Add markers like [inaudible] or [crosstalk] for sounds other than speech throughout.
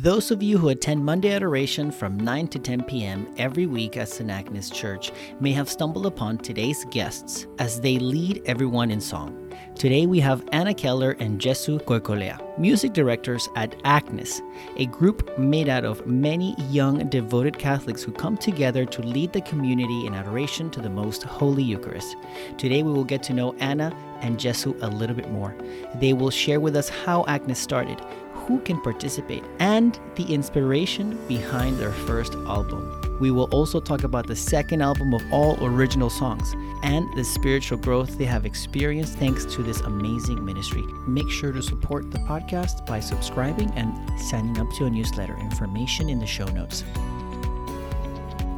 Those of you who attend Monday Adoration from 9 to 10 p.m. every week at St. Agnes Church may have stumbled upon today's guests as they lead everyone in song. Today we have Anna Keller and Jesu Goicolea, music directors at Agnes, a group made out of many young devoted Catholics who come together to lead the community in adoration to the most holy Eucharist. Today we will get to know Anna and Jesu a little bit more. They will share with us how Agnes started who can participate, and the inspiration behind their first album. We will also talk about the second album of all original songs and the spiritual growth they have experienced thanks to this amazing ministry. Make sure to support the podcast by subscribing and signing up to a newsletter. Information in the show notes.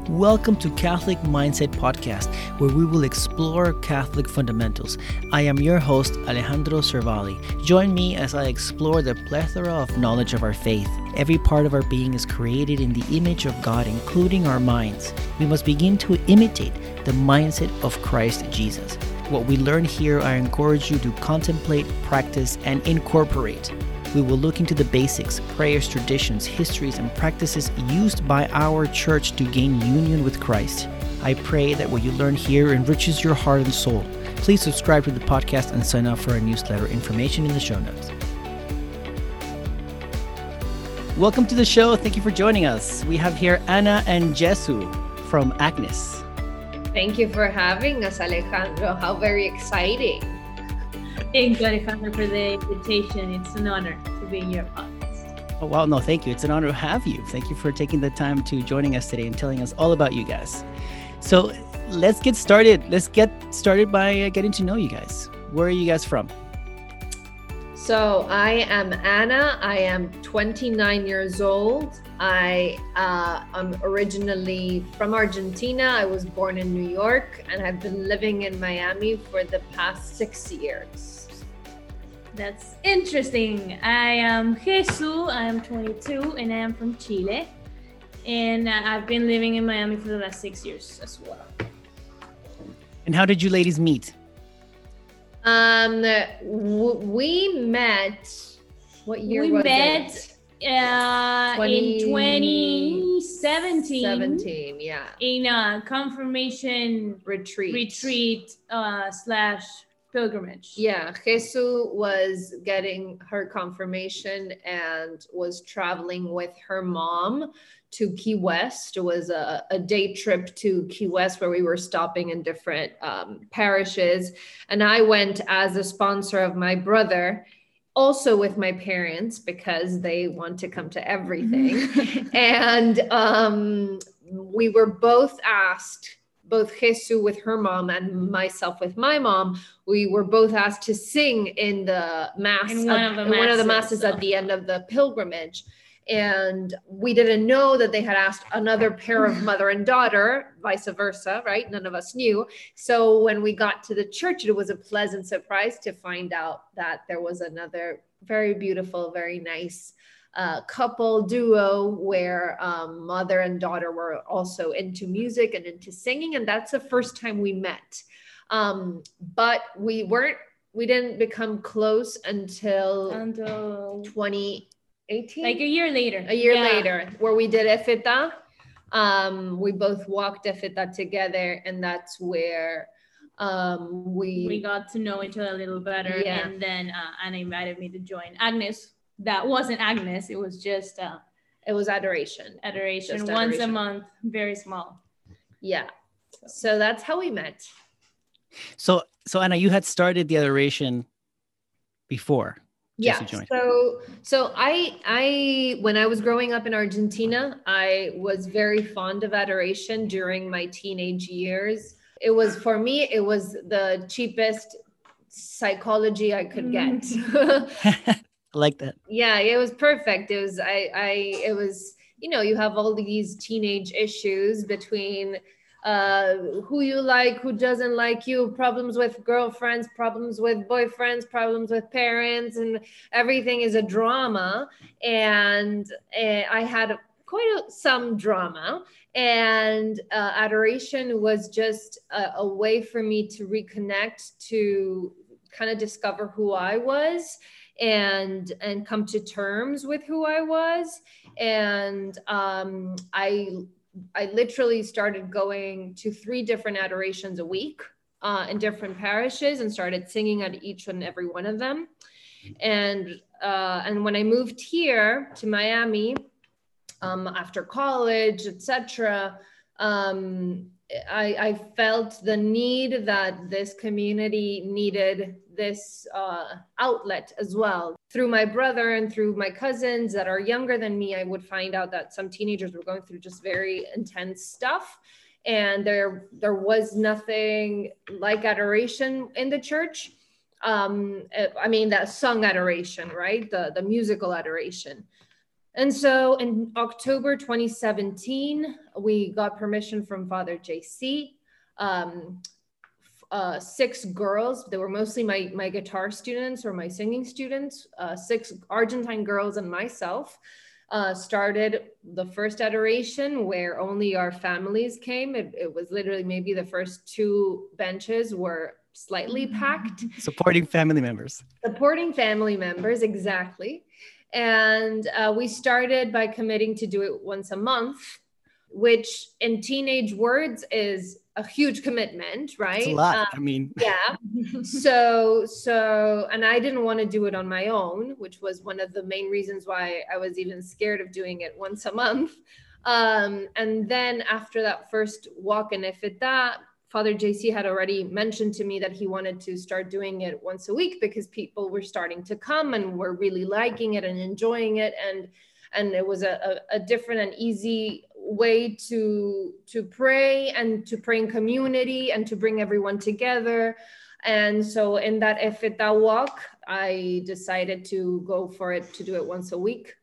Welcome to Catholic Mindset Podcast, where we will explore Catholic fundamentals. I am your host, Alejandro Cervali. Join me as I explore the plethora of knowledge of our faith. Every part of our being is created in the image of God, including our minds. We must begin to imitate the mindset of Christ Jesus. What we learn here, I encourage you to contemplate, practice, and incorporate. We will look into the basics, prayers, traditions, histories, and practices used by our church to gain union with Christ. I pray that what you learn here enriches your heart and soul. Please subscribe to the podcast and sign up for our newsletter. Information in the show notes. Welcome to the show. Thank you for joining us. We have here Anna and Jesu from Agnes. Thank you for having us, Alejandro. How very exciting. Thank you, Alejandro, for the invitation. It's an honor to be in your podcast. Oh, wow. No, thank you. It's an honor to have you. Thank you for taking the time to joining us today and telling us all about you guys. So let's get started. Let's get started by uh, getting to know you guys. Where are you guys from? So I am Anna. I am 29 years old. I uh, am originally from Argentina. I was born in New York and I've been living in Miami for the past six years. That's interesting. I am Jesu. I am 22 and I am from Chile. And uh, I've been living in Miami for the last six years as well. And how did you ladies meet? Um, we met. What year we was met, it? Uh, 20... in 2017. 17, yeah. In a confirmation retreat. Retreat uh, slash pilgrimage. Yeah, Jesu was getting her confirmation and was traveling with her mom to Key West. It was a, a day trip to Key West where we were stopping in different um, parishes. And I went as a sponsor of my brother also with my parents because they want to come to everything. [laughs] and um, we were both asked both Jesu with her mom and myself with my mom, we were both asked to sing in the mass, in one, of, the masses, one of the masses so. at the end of the pilgrimage. And we didn't know that they had asked another pair of mother and daughter, vice versa, right? None of us knew. So when we got to the church, it was a pleasant surprise to find out that there was another very beautiful, very nice uh, couple duo where um, mother and daughter were also into music and into singing and that's the first time we met. Um, but we weren't we didn't become close until until 2018 like a year later. A year yeah. later where we did efeta um, we both walked efeta together and that's where um, we we got to know each other a little better yeah. and then uh, anna invited me to join agnes that wasn't Agnes. It was just uh, it was adoration. Adoration just once adoration. a month, very small. Yeah. So. so that's how we met. So so Anna, you had started the adoration before. Yeah. So so I I when I was growing up in Argentina, I was very fond of adoration during my teenage years. It was for me, it was the cheapest psychology I could get. [laughs] [laughs] Like that. Yeah, it was perfect. It was I I it was you know you have all these teenage issues between uh who you like who doesn't like you problems with girlfriends problems with boyfriends problems with parents and everything is a drama and uh, i had quite a, some drama and uh, adoration was just a, a way for me to reconnect to kind of discover who i was and and come to terms with who I was. And um, I I literally started going to three different adorations a week uh, in different parishes and started singing at each and every one of them. And uh, and when I moved here to Miami um, after college, etc., um, I, I, felt the need that this community needed this uh, outlet as well. Through my brother and through my cousins that are younger than me, I would find out that some teenagers were going through just very intense stuff. And there, there was nothing like adoration in the church. Um, I mean, that sung adoration, right? The, the musical adoration. And so in October 2017, we got permission from Father JC. Um, uh, six girls, they were mostly my, my guitar students or my singing students, uh, six Argentine girls and myself. Uh, started the first adoration where only our families came. It, it was literally maybe the first two benches were slightly packed. Supporting family members. Supporting family members, exactly. And uh, we started by committing to do it once a month, which in teenage words is a huge commitment, right? It's a lot. Um, I mean, [laughs] yeah. [laughs] so, so, and I didn't want to do it on my own, which was one of the main reasons why I was even scared of doing it once a month. Um, and then after that first walk and if it that Father JC had already mentioned to me that he wanted to start doing it once a week because people were starting to come and were really liking it and enjoying it. And and it was a, a, a different and easy way to to pray and to pray in community and to bring everyone together. And so in that Efeta walk, I decided to go for it to do it once a week.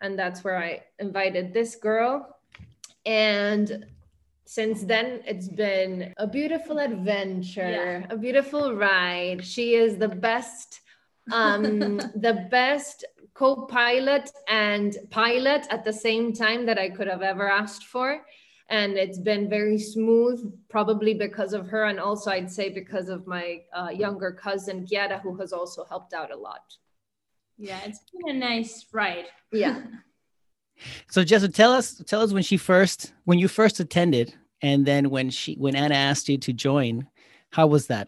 And that's where I invited this girl. And since then it's been a beautiful adventure yeah. a beautiful ride she is the best um [laughs] the best co-pilot and pilot at the same time that i could have ever asked for. And it's been very smooth probably because of her and also i'd say because of my uh, younger cousin Giada, who has also helped out a lot. Yeah it's been a nice ride. Yeah. [laughs] So Jessa, tell us tell us when she first when you first attended, and then when she when Anna asked you to join, how was that?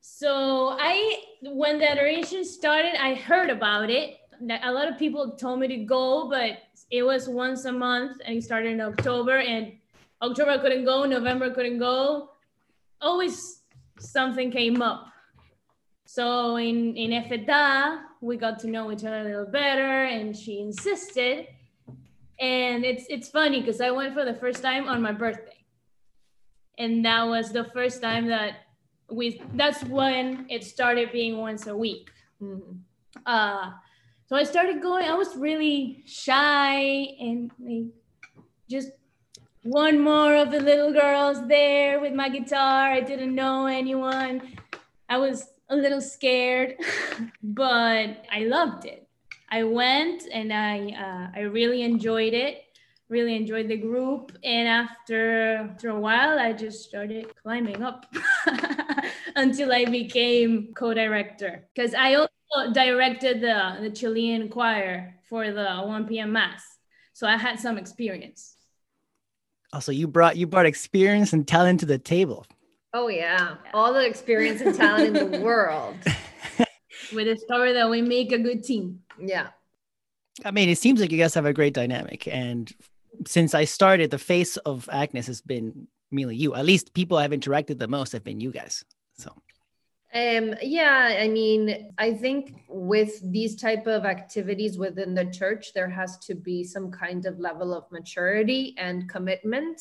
So I when the adoration started, I heard about it. A lot of people told me to go, but it was once a month, and it started in October. And October I couldn't go, November I couldn't go. Always something came up. So in in Efeta, we got to know each other a little better, and she insisted. And it's it's funny because I went for the first time on my birthday, and that was the first time that we. That's when it started being once a week. Mm-hmm. Uh, so I started going. I was really shy and like, just one more of the little girls there with my guitar. I didn't know anyone. I was a little scared, [laughs] but I loved it. I went and I uh, I really enjoyed it. Really enjoyed the group, and after after a while, I just started climbing up [laughs] until I became co-director. Because I also directed the the Chilean choir for the 1 p.m. mass, so I had some experience. Oh, also, you brought you brought experience and talent to the table. Oh yeah, all the experience and talent in the [laughs] world. With [laughs] We discovered that we make a good team. Yeah. I mean, it seems like you guys have a great dynamic, and since I started, the face of Agnes has been mainly you. At least people I've interacted the most have been you guys. So. Um, yeah, I mean, I think with these type of activities within the church, there has to be some kind of level of maturity and commitment.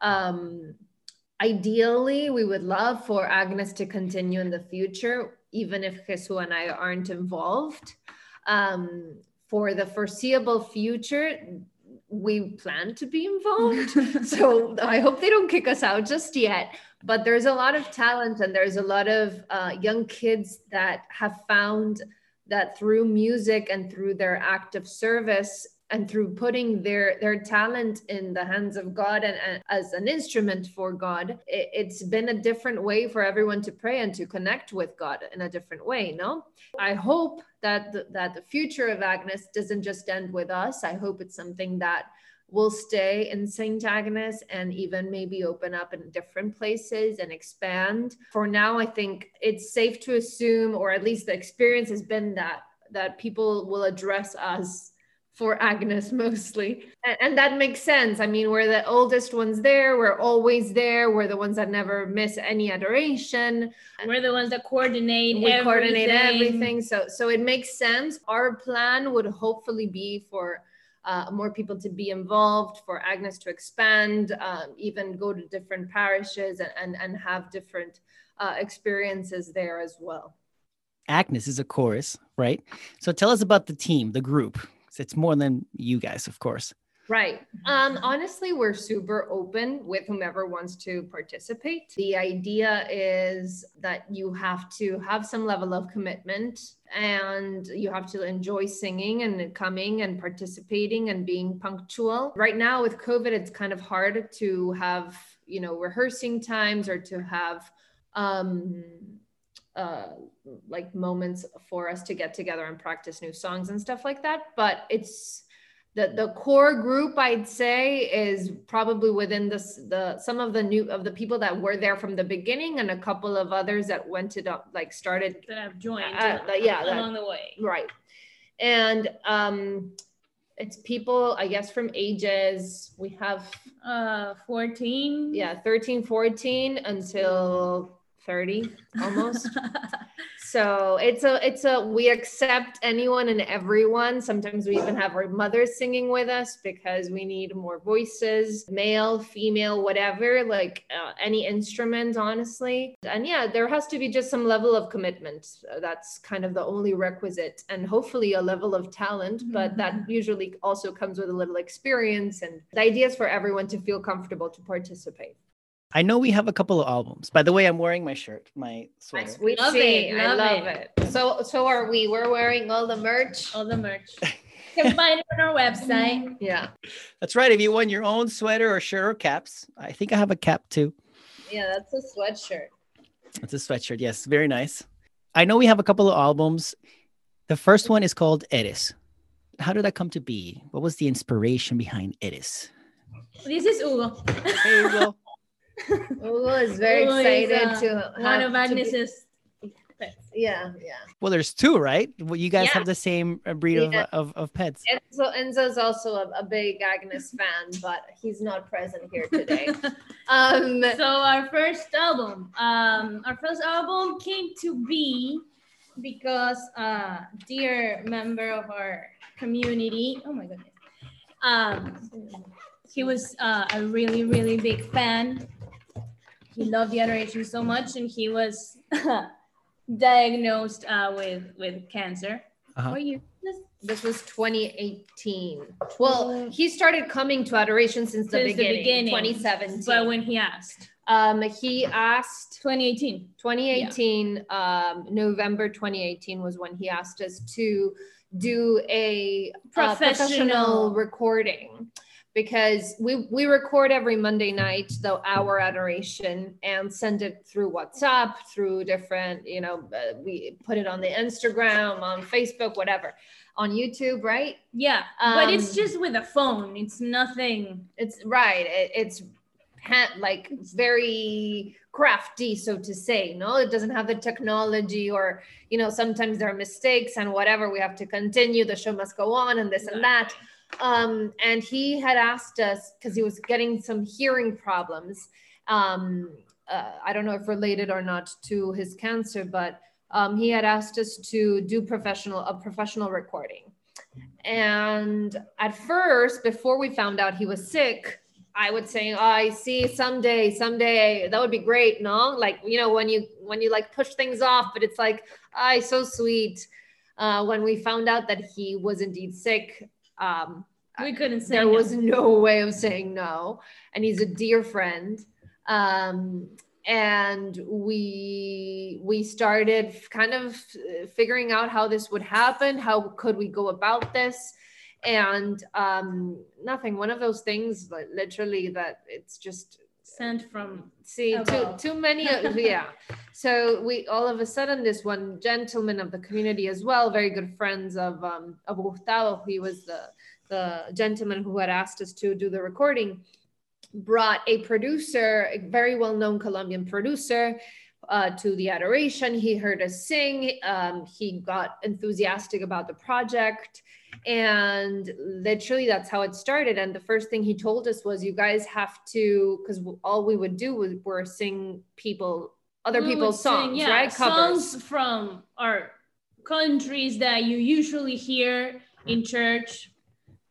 Um, Ideally, we would love for Agnes to continue in the future, even if Jesu and I aren't involved. Um, for the foreseeable future, we plan to be involved. [laughs] so I hope they don't kick us out just yet. But there's a lot of talent and there's a lot of uh, young kids that have found that through music and through their act of service, and through putting their their talent in the hands of god and, and as an instrument for god it, has been a different way for everyone to pray and to connect with god in a different way no i hope that the, that the future of agnes doesn't just end with us i hope it's something that will stay in St. Agnes and even maybe open up in different places and expand. For now, I think it's safe to assume, or at least the experience has been that that people will address us for Agnes [laughs] mostly. And, and, that makes sense. I mean, we're the oldest ones there. We're always there. We're the ones that never miss any adoration. We're the ones that coordinate we everything. coordinate everything. So so it makes sense. Our plan would hopefully be for uh, more people to be involved, for Agnes to expand, um, even go to different parishes and, and, and have different uh, experiences there as well. Agnes is a chorus, right? So tell us about the team, the group. It's more than you guys, of course. Right. Um, honestly, we're super open with whomever wants to participate. The idea is that you have to have some level of commitment and you have to enjoy singing and coming and participating and being punctual. Right now, with COVID, it's kind of hard to have, you know, rehearsing times or to have um uh, like moments for us to get together and practice new songs and stuff like that. But it's the the core group I'd say is probably within this the some of the new of the people that were there from the beginning and a couple of others that went to like started that have joined uh, uh, yeah along that, the way right and um it's people i guess from ages we have uh 14 yeah 13 14 until 30 almost. [laughs] So it's a it's a we accept anyone and everyone. Sometimes we even have our mothers singing with us because we need more voices male female whatever like uh, any instrument honestly. And yeah there has to be just some level of commitment. That's kind of the only requisite and hopefully a level of talent but that mm-hmm. usually also comes with a little experience and the idea is for everyone to feel comfortable to participate I know we have a couple of albums. By the way, I'm wearing my shirt, my sweater. We love it. Love I love it. it. So so are we. We're wearing all the merch. All the merch. [laughs] you can find it on our website. Yeah. That's right. If you want your own sweater or shirt or caps, I think I have a cap too. Yeah, that's a sweatshirt. It's a sweatshirt. Yes, very nice. I know we have a couple of albums. The first one is called Eres. How did that come to be? What was the inspiration behind Eres? This is Hugo. Hey, Hugo. [laughs] Hugo is very Hugo excited is, uh, to one of Agnes's. Yeah, yeah. Well, there's two, right? Well, you guys yeah. have the same uh, breed yeah. of, of, of, pets. Enzo Enzo's also a, a, big Agnes fan, but he's not present here today. [laughs] um, so our first album, um, our first album came to be because a dear member of our community. Oh my goodness. Um, he was uh, a really, really big fan he loved the adoration so much, and he was [laughs] diagnosed uh, with with cancer. Uh-huh. What year? This was 2018. Well, he started coming to adoration since, since the, beginning, the beginning, 2017. But when he asked, um, he asked 2018. 2018, yeah. um, November 2018 was when he asked us to do a professional, uh, professional recording because we we record every Monday night the hour adoration and send it through WhatsApp through different you know uh, we put it on the Instagram on Facebook whatever on YouTube right? Yeah um, but it's um, just with a phone. It's nothing. It's right it, it's like very crafty so to say no? It doesn't have the technology or you know sometimes there are mistakes and whatever we have to continue the show must go on and this and that um, and he had asked us because he was getting some hearing problems. Um, uh, I don't know if related or not to his cancer, but um, he had asked us to do professional a professional recording. And at first, before we found out he was sick, I would say, oh, I see someday, someday that would be great. No, like you know when you when you like push things off, but it's like, I oh, so sweet. Uh, when we found out that he was indeed sick, um, we couldn't say there no. was no way of saying no. And he's a dear friend. Um, and we we started kind of figuring out how this would happen how could we go about this and um, nothing. One of those things, like, literally, that it's just sent from see too too many. [laughs] yeah. So we all of a sudden, this one gentleman of the community as well, very good friends of um, of Gustavo. He was the the gentleman who had asked us to do the recording. Brought a producer, a very well known Colombian producer, uh, to the adoration. He heard us sing. Um, he got enthusiastic about the project. And literally, that's how it started. And the first thing he told us was, You guys have to, because all we would do was were sing people, other we people's songs, sing, yeah, right? Covers. Songs from our countries that you usually hear in church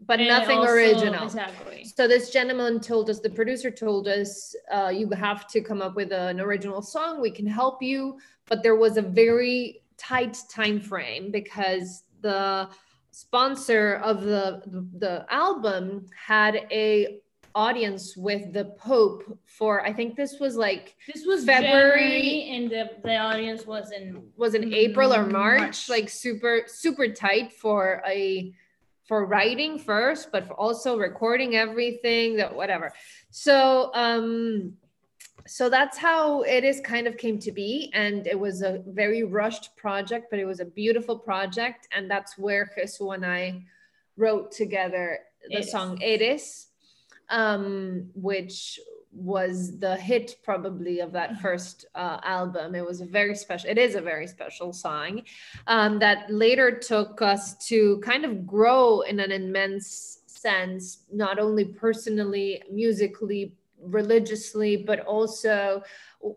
but nothing also, original. Exactly. So this gentleman told us, the producer told us, uh, you have to come up with an original song. We can help you, but there was a very tight time frame because the sponsor of the, the, album had a audience with the Pope for I think this was like this was February and the, the audience was in was in April or March, March, like super super tight for a for writing first, but for also recording everything that whatever. So um so that's how it is kind of came to be. And it was a very rushed project but it was a beautiful project. And that's where Jesu and i wrote together the it song eres um, which was the hit probably of that first uh, album. It was a very special, it is a very special song um, that later took us to kind of grow in an immense sense, not only personally, musically, religiously, but also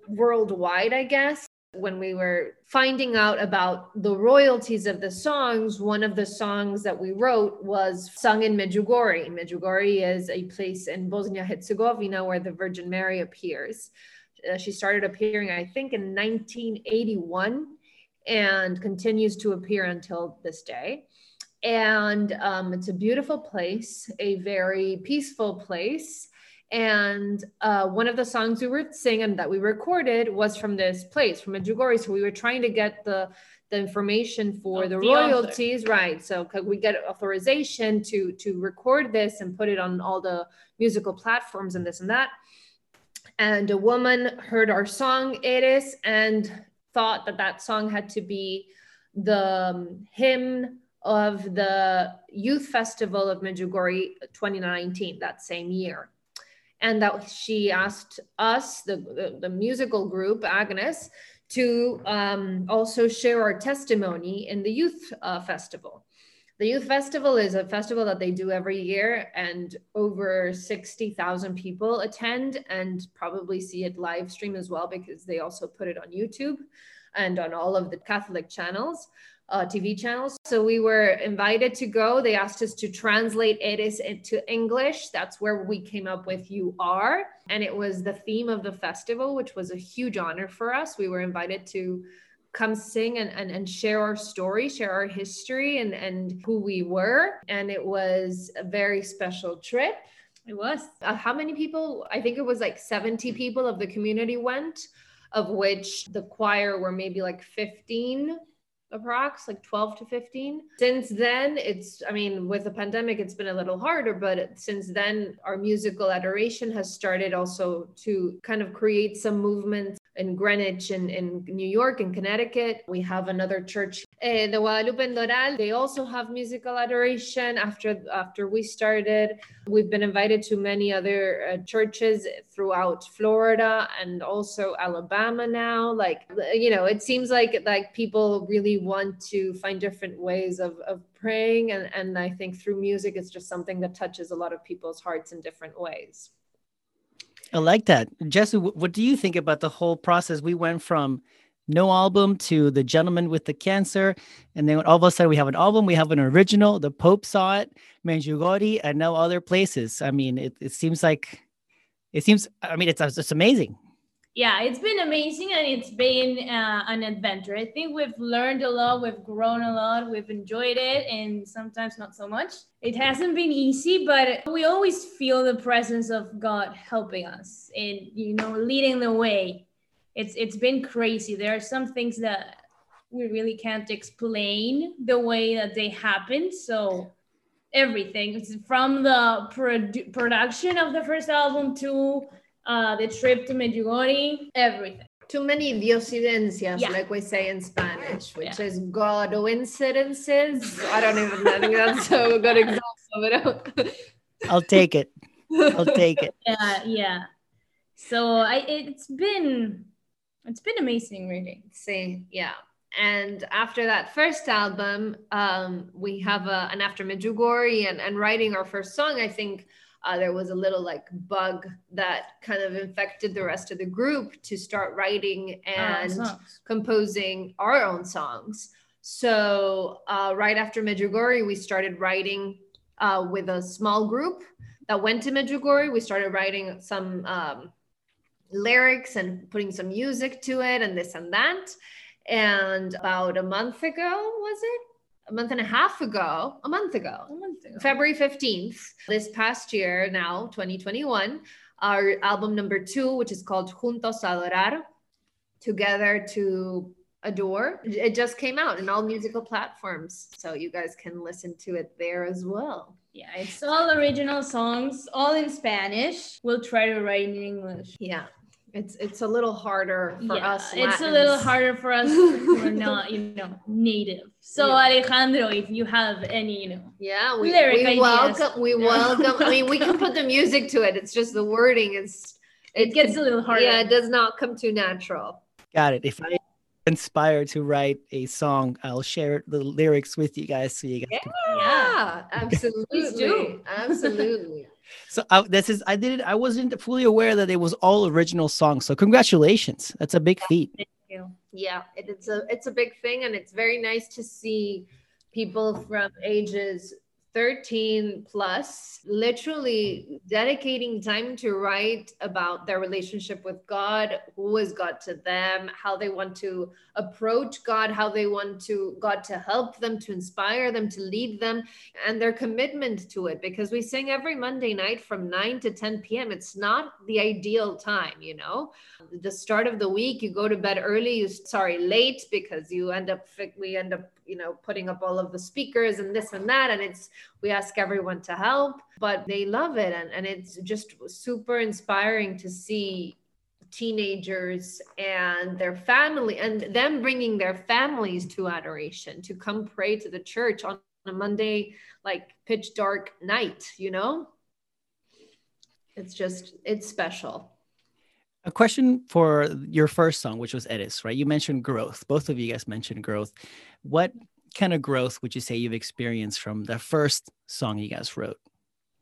worldwide, I guess when we were finding out about the royalties of the songs, one of the songs that we wrote was sung in Medjugorje. Medjugorje is a place in Bosnia Herzegovina where the Virgin Mary appears. Uh, she started appearing, I think, in 1981 and continues to appear until this day. And um, it's a beautiful place, a very peaceful place and uh, one of the songs we were singing that we recorded was from this place, from Medjugorje. So we were trying to get the the information for the, the, royalties, author. right? So could we get authorization to to record this and put it on all the musical platforms and this and that? And a woman heard our song "Eres" and thought that that song had to be the um, hymn of the youth festival of Medjugorje 2019 that same year and that she asked us, the, the, the musical group, Agnes, to um, also share our testimony in the youth uh, festival. The youth festival is a festival that they do every year, and over 60,000 people attend and probably see it live stream as well because they also put it on YouTube and on all of the Catholic channels uh, TV channels. So we were invited to go. They asked us to translate Eres into English. That's where we came up with You Are. And it was the theme of the festival, which was a huge honor for us. We were invited to come sing and, and, and share our story, share our history and, and who we were. And it was a very special trip. It was. Uh, how many people? I think it was like 70 people of the community went, of which the choir were maybe like 15 approx like 12 to 15 since then it's i mean with the pandemic it's been a little harder but since then our musical adoration has started also to kind of create some movements in Greenwich and in New York and Connecticut. We have another church, uh, the Guadalupe and Doral. They also have musical adoration after after we started. We've been invited to many other uh, churches throughout Florida and also Alabama now. Like you know, it seems like like people really want to find different ways of, of praying and, and I think through music it's just something that touches a lot of people's hearts in different ways. I like that. Jesse, what do you think about the whole process? We went from no album to the gentleman with the cancer. And then all of a sudden we have an album, we have an original, the Pope saw it, Medjugorje, and now other places. I mean, it, it seems like, it seems, I mean, it's, it's amazing yeah, it's been amazing and it's been uh, an adventure. I think we've learned a lot, we've grown a lot, we've enjoyed it, and sometimes not so much. It hasn't been easy, but we always feel the presence of God helping us and you know leading the way. It's it's been crazy. There are some things that we really can't explain the way that they happen. So everything from the produ- production of the first album to uh, the trip to Medjugorje, everything. Too many diosidencias, Yeah. like we say in Spanish, which Yeah. is God coincidences. I don't even I think that's a good example of it. I'll take it. I'll take it. [laughs] Yeah, yeah. So I it's been it's been amazing really. See, yeah. And after that first album, um, we have a, an after Medjugorje and, and writing our first song. I think uh, there was a little like bug that kind of infected the rest of the group to start writing and songs. composing our own songs. So uh, right after Medjugorje, we started writing uh, with a small group that went to Medjugorje. We started writing some um, lyrics and putting some music to it and this and that. And about a month ago, was it? A month and a half ago, a month ago, A month ago. February 15th, this past year, now 2021, our album number two, which is called Juntos Adorar, Together to Adore. It just came out in all musical platforms. So you guys can listen to it there as well. Yeah, it's all original songs, all in Spanish. We'll try to write in English. Yeah. It's it's a little harder for yeah, us. it's a little harder for us who are [laughs] not, you know, native. So Yeah. Alejandro, if you have any, you know, Yeah, we, we ideas. welcome we Yeah. [laughs] welcome. I mean, we can put the music to it. It's just the wording is it gets a little harder. yeah, it does not come too natural. Got it. If I inspire to write a song, I'll share the lyrics with you guys so you guys can Yeah, absolutely. do. Absolutely. [laughs] So uh, this is I didn't I wasn't fully aware that it was all original songs. So congratulations. That's a big feat. Thank you. yeah, it, it's a it's a big thing, and it's very nice to see people from ages 13 plus literally dedicating time to write about their relationship with God, who is God to them, how they want to approach God, how they want to God to help them, to inspire them, to lead them, and their commitment to it. Because we sing every Monday night from 9 to 10 p.m. It's not the ideal time, you know. The start of the week, you go to bed early, you sorry, late because you end up we end up, you know, putting up all of the speakers and this and that. And it's we ask everyone to help, but they love it. And, and it's just super inspiring to see teenagers and their family and them bringing their families to adoration to come pray to the church on a Monday, like pitch dark night, you know? It's just, it's special. A question for your first song, which was Eres, right? You mentioned growth. Both of you guys mentioned growth. What kind of growth would you say you've experienced from the first song you guys wrote?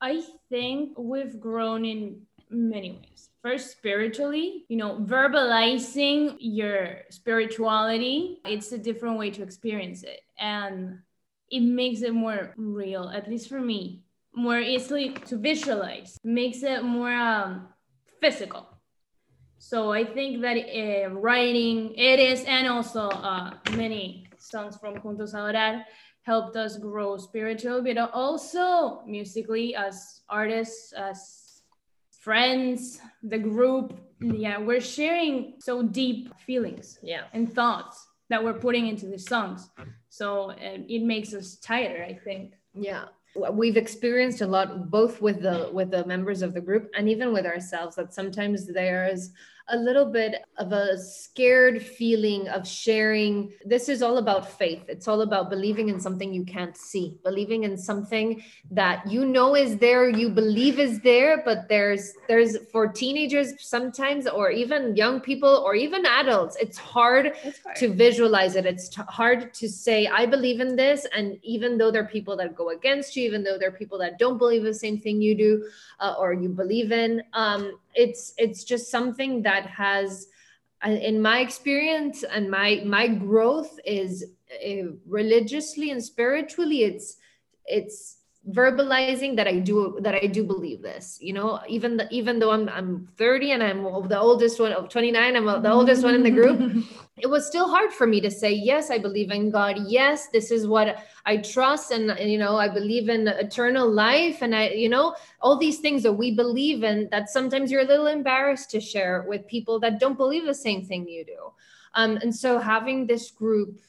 I think we've grown in many ways. First, spiritually, you know, verbalizing your spirituality, it's a different way to experience it. And it makes it more real, at least for me, more easily to visualize, makes it more um, physical. So I think that uh, writing it is, and also uh, many songs from Juntos a Orar helped us grow spiritually, but also musically as artists, as friends, the group. Yeah, we're sharing so deep feelings Yeah. and thoughts that we're putting into the songs. So it makes us tighter, I think. Yeah. We've experienced a lot both with the with the members of the group and even with ourselves that sometimes there's a little bit of a scared feeling of sharing. This is all about faith. It's all about believing in something you can't see, believing in something that you know is there, you believe is there, but there's there's for teenagers sometimes or even young people or even adults, it's hard to visualize it. It's t- hard to say, I believe in this. And even though there are people that go against you, even though there are people that don't believe the same thing you do uh, or you believe in, um, it's it's just something that has, uh, in my experience and my my growth is uh, religiously and spiritually, it's it's verbalizing that I do that I do believe this. You know, even the, even though I'm I'm 30 and I'm the oldest one of 29, I'm the oldest one in the group [laughs] it was still hard for me to say yes i believe in god yes this is what i trust and, you know i believe in eternal life and i you know all these things that we believe in that sometimes you're a little embarrassed to share with people that don't believe the same thing you do um, and so having this group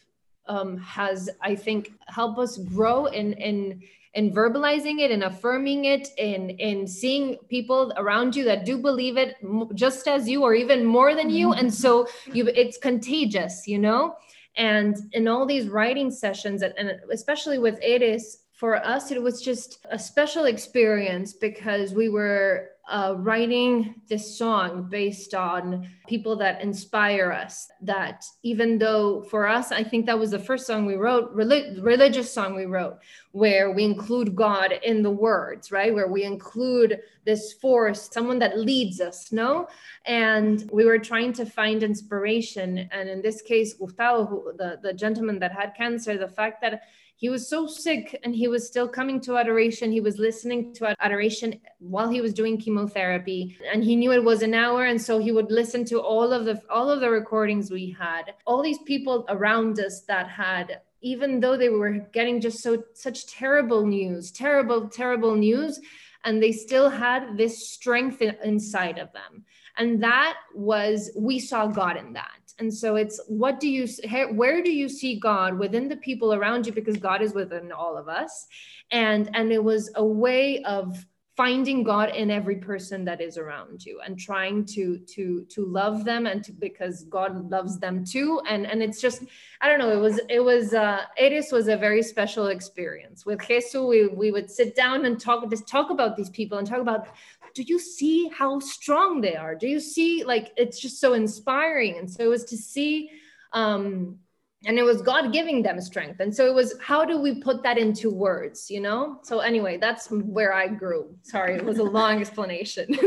um, has i think helped us grow in in in verbalizing it and affirming it and in seeing people around you that do believe it just as you or even more than you. And so you it's contagious you know? And in all these writing sessions and, and especially with Eres for us, it was just a special experience because we were uh, writing this song based on people that inspire us. That even though for us, I think that was the first song we wrote, relig- religious song we wrote, where we include God in the words, right? Where we include this force, someone that leads us, no? And we were trying to find inspiration. And in this case, Gustavo, the, the gentleman that had cancer, the fact that he was so sick and he was still coming to adoration. He was listening to adoration while he was doing chemotherapy and he knew it was an hour. And so he would listen to all of the, all of the recordings we had, all these people around us that had, even though they were getting just so, such terrible news, terrible, terrible news, and they still had this strength inside of them. And that was, we saw God in that and so it's what do you where do you see god within the people around you? Because god is within all of us. And and it was a way of finding god in every person that is around you and trying to to to love them and to because god loves them too. And and it's just i don't know it was it was uh Eres was a very special experience. With Jesu we we would sit down and talk just talk about these people and talk about do you see how strong they are? Do you see like it's just so inspiring? And so it was to see um and it was God giving them strength. And so it was how do we put that into words, you know? So anyway, that's where I grew. Sorry, it was a long [laughs] explanation. [laughs]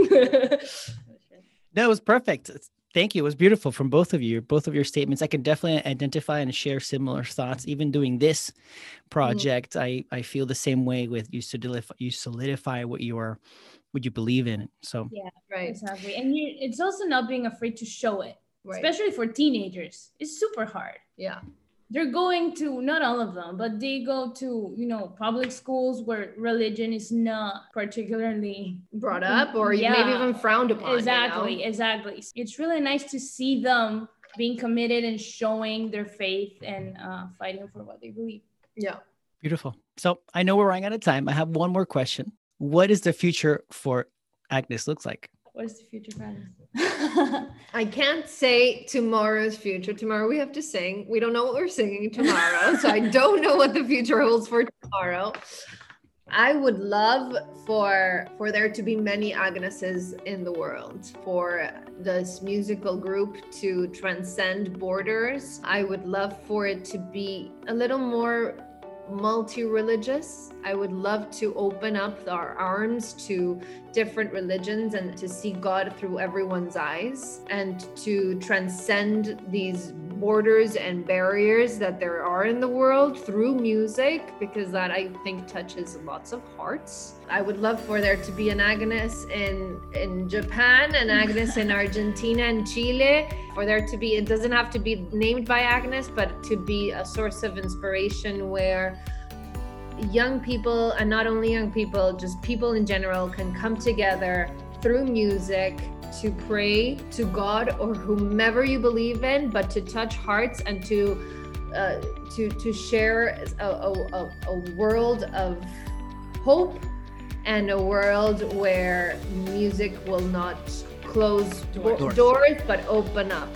no, it was perfect. Thank you. It was beautiful from both of you, both of your statements. I can definitely identify and share similar thoughts. Even doing this mm-hmm. project, mm-hmm. I, I feel the same way with you solidify, you solidify what you are would you believe in so yeah right exactly and you, it's also not being afraid to show it right. especially for teenagers it's super hard yeah they're going to not all of them but they go to you know public schools where religion is not particularly brought up or yeah, maybe even frowned upon exactly you know? exactly. It's really nice to see them being committed and showing their faith and uh, fighting for what they believe. Yeah. Beautiful. So i know we're running out of time. I have one more question. What is the future for Agnes looks like? What is the future for Agnes? [laughs] I can't say tomorrow's future. Tomorrow we have to sing. We don't know what we're singing tomorrow, [laughs] so I don't know what the future holds for tomorrow. I would love for for there to be many Agneses in the world, for this musical group to transcend borders. I would love for it to be a little more multi-religious. I would love to open up our arms to different religions and to see God through everyone's eyes and to transcend these borders and barriers that there are in the world through music because that I think touches lots of hearts. I would love for there to be an Agnes in in Japan, an [laughs] Agnes in Argentina and Chile, for there to be it doesn't have to be named by Agnes, but to be a source of inspiration where young people and not only young people, just people in general can come together through music to pray to God or whomever you believe in, but to touch hearts and to uh, to to share a, a, a world of hope and a world where music will not close doors. doors but open up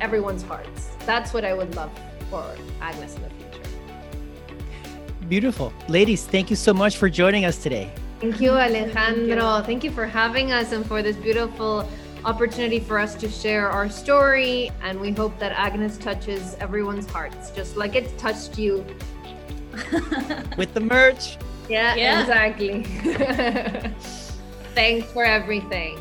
everyone's hearts. That's what I would love for Agnes in the future. Beautiful. Ladies, thank you so much for joining us today. Thank you, Alejandro. Thank you. Thank you for having us and for this beautiful opportunity for us to share our story. And we hope that Agnes touches everyone's hearts, just like it touched you. [laughs] With the merch. Yeah, yeah. exactly. [laughs] Thanks for everything.